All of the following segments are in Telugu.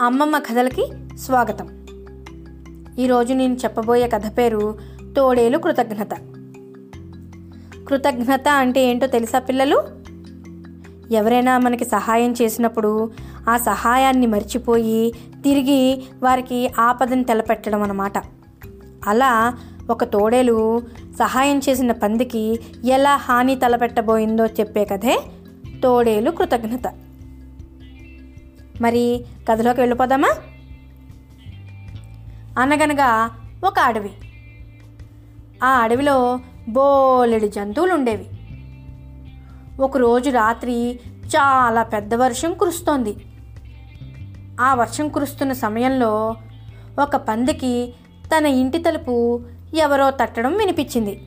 అమ్మమ్మ కథలకి స్వాగతం. ఈరోజు నేను చెప్పబోయే కథ పేరు తోడేలు కృతజ్ఞత. కృతజ్ఞత అంటే ఏంటో తెలుసా పిల్లలు? ఎవరైనా మనకి సహాయం చేసినప్పుడు ఆ సహాయాన్ని మర్చిపోయి తిరిగి వారికి ఆపదని తెలపెట్టడం అన్నమాట. అలా ఒక తోడేలు సహాయం చేసిన పందికి ఎలా హాని తలపెట్టబోయిందో చెప్పే కథే తోడేలు కృతజ్ఞత. మరి కథలోకి వెళ్ళిపోదామా? అనగనగా ఒక అడవి. ఆ అడవిలో బోలెడు జంతువులు ఉండేవి ఒకరోజు రాత్రి చాలా పెద్ద వర్షం కురుస్తోంది. ఆ వర్షం కురుస్తున్న సమయంలో ఒక పందికి తన ఇంటి తలుపు ఎవరో తట్టడం వినిపించింది.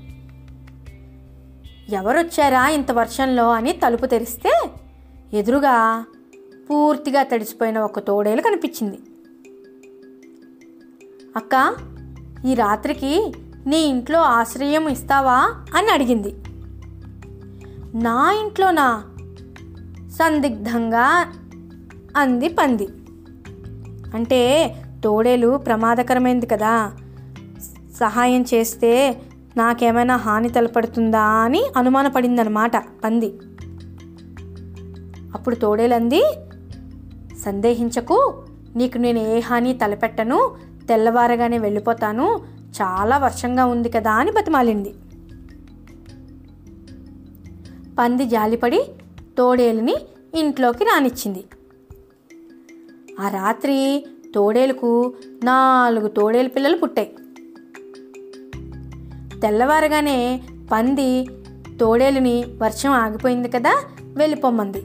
ఎవరొచ్చారా ఇంత వర్షంలో అని తలుపు తెరిస్తే? ఎదురుగా పూర్తిగా తడిసిపోయిన ఒక తోడేలు కనిపించింది. అక్క ఈ రాత్రికి నీ ఇంట్లో ఆశ్రయం ఇస్తావా? అని అడిగింది. నా ఇంట్లోనా? సందిగ్ధంగా అంది పంది. అంటే తోడేలు ప్రమాదకరమైంది కదా. సహాయం చేస్తే నాకేమైనా హాని తలపడుతుందా అని అనుమానపడిందనమాట పంది. అప్పుడు తోడేలంది సందేహించకు. నీకు నేను ఏ హాని తలపెట్టను తెల్లవారగానే వెళ్ళిపోతాను. చాలా వర్షంగా ఉంది కదా అని బతిమాలింది. పంది జాలిపడి తోడేలుని ఇంట్లోకి రానిచ్చింది. ఆ రాత్రి తోడేలుకు నాలుగు తోడేలు పిల్లలు పుట్టాయి. తెల్లవారగానే పంది తోడేలుని వర్షం ఆగిపోయింది కదా వెళ్ళిపోమ్మంది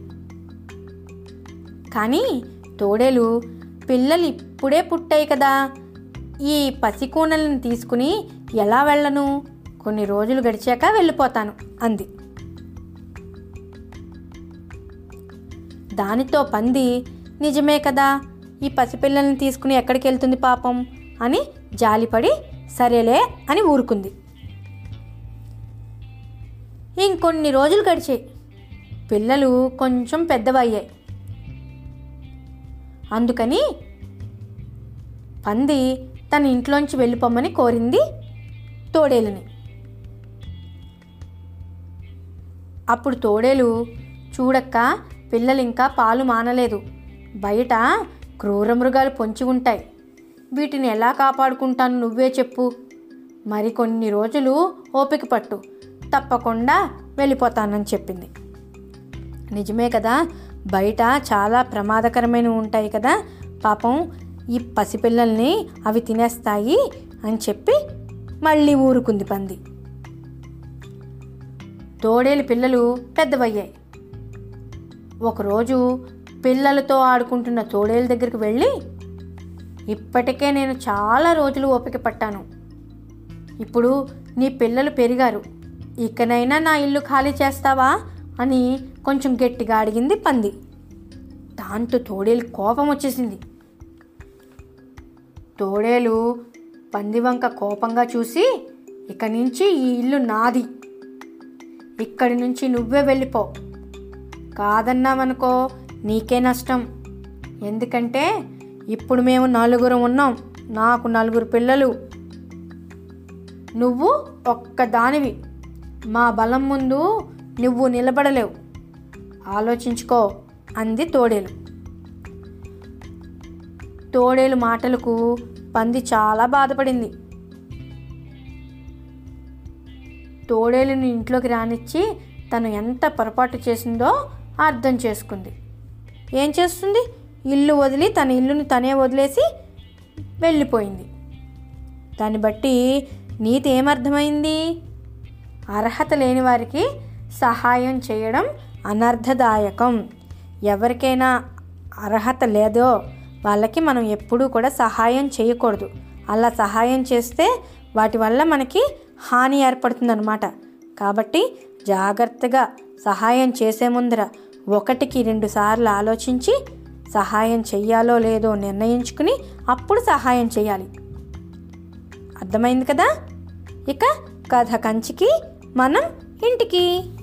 కానీ తోడేలు పిల్లలు ఇప్పుడే పుట్టాయి కదా. ఈ పసికూనలను తీసుకుని ఎలా వెళ్ళను? కొన్ని రోజులు గడిచాక వెళ్ళిపోతాను అంది. దానితో పంది నిజమే కదా ఈ పసిపిల్లల్ని తీసుకుని ఎక్కడికి వెళ్తుంది పాపం? అని జాలిపడి సరేలే అని ఊరుకుంది. ఇంకొన్ని రోజులు గడిచాయి. పిల్లలు కొంచెం పెద్దవయ్యాయి. అందుకని పంది తన ఇంట్లోంచి వెళ్ళిపోమ్మని కోరింది తోడేలుని. అప్పుడు తోడేలు చూడక్క పిల్లలు ఇంకా పాలు మానలేదు. బయట క్రూర మృగాలు పొంచి ఉంటాయి. వీటిని ఎలా కాపాడుకుంటాను నువ్వే చెప్పు. మరికొన్ని రోజులు ఓపిక పట్టు. తప్పకుండా వెళ్ళిపోతానని చెప్పింది. నిజమే కదా బయట చాలా ప్రమాదకరమైనవి ఉంటాయి కదా. పాపం ఈ పసిపిల్లల్ని అవి తినేస్తాయి అని చెప్పి మళ్ళీ ఊరుకుంది పంది. తోడేలు పిల్లలు పెద్దవయ్యాయి. ఒకరోజు పిల్లలతో ఆడుకుంటున్న తోడేలు దగ్గరికి వెళ్ళి ఇప్పటికే నేను చాలా రోజులు ఓపిక పట్టాను. ఇప్పుడు నీ పిల్లలు పెరిగారు. ఇకనైనా నా ఇల్లు ఖాళీ చేస్తావా? అని కొంచెం గట్టిగా అడిగింది పంది. దాంతో తోడేలు కోపం వచ్చేసింది. తోడేలు పంది వంక కోపంగా చూసి ఇక నుంచి ఈ ఇల్లు నాది. ఇక్కడి నుంచి నువ్వే వెళ్ళిపో. కాదన్నామనుకో నీకే నష్టం. ఎందుకంటే ఇప్పుడు మేము నలుగురం ఉన్నాం. నాకు నలుగురు పిల్లలు. నువ్వు ఒక్క దానివి మా బలం ముందు నువ్వు నిలబడలేవు. ఆలోచించుకో అంది తోడేలు. తోడేలు మాటలకు పంది చాలా బాధపడింది. తోడేలుని ఇంట్లోకి రానిచ్చి తను ఎంత పొరపాటు చేసిందో అర్థం చేసుకుంది. ఏం చేస్తుంది? ఇల్లు వదిలి తన ఇల్లుని తనే వదిలేసి వెళ్ళిపోయింది. దాన్ని బట్టి నీతి ఏమర్థమైంది? అర్హత లేని వారికి సహాయం చేయడం అనర్థదాయకం. ఎవరికైనా అర్హత లేదో వాళ్ళకి మనం ఎప్పుడూ కూడా సహాయం చేయకూడదు. అలా సహాయం చేస్తే వాటి వల్ల మనకి హాని ఏర్పడుతుందన్నమాట. కాబట్టి జాగ్రత్తగా సహాయం చేసే ముందర ఒకటికి రెండు సార్లు ఆలోచించి సహాయం చెయ్యాలో లేదో నిర్ణయించుకుని అప్పుడు సహాయం చేయాలి. అర్థమైంది కదా? ఇక కథ కంచికి మనం ఇంటికి.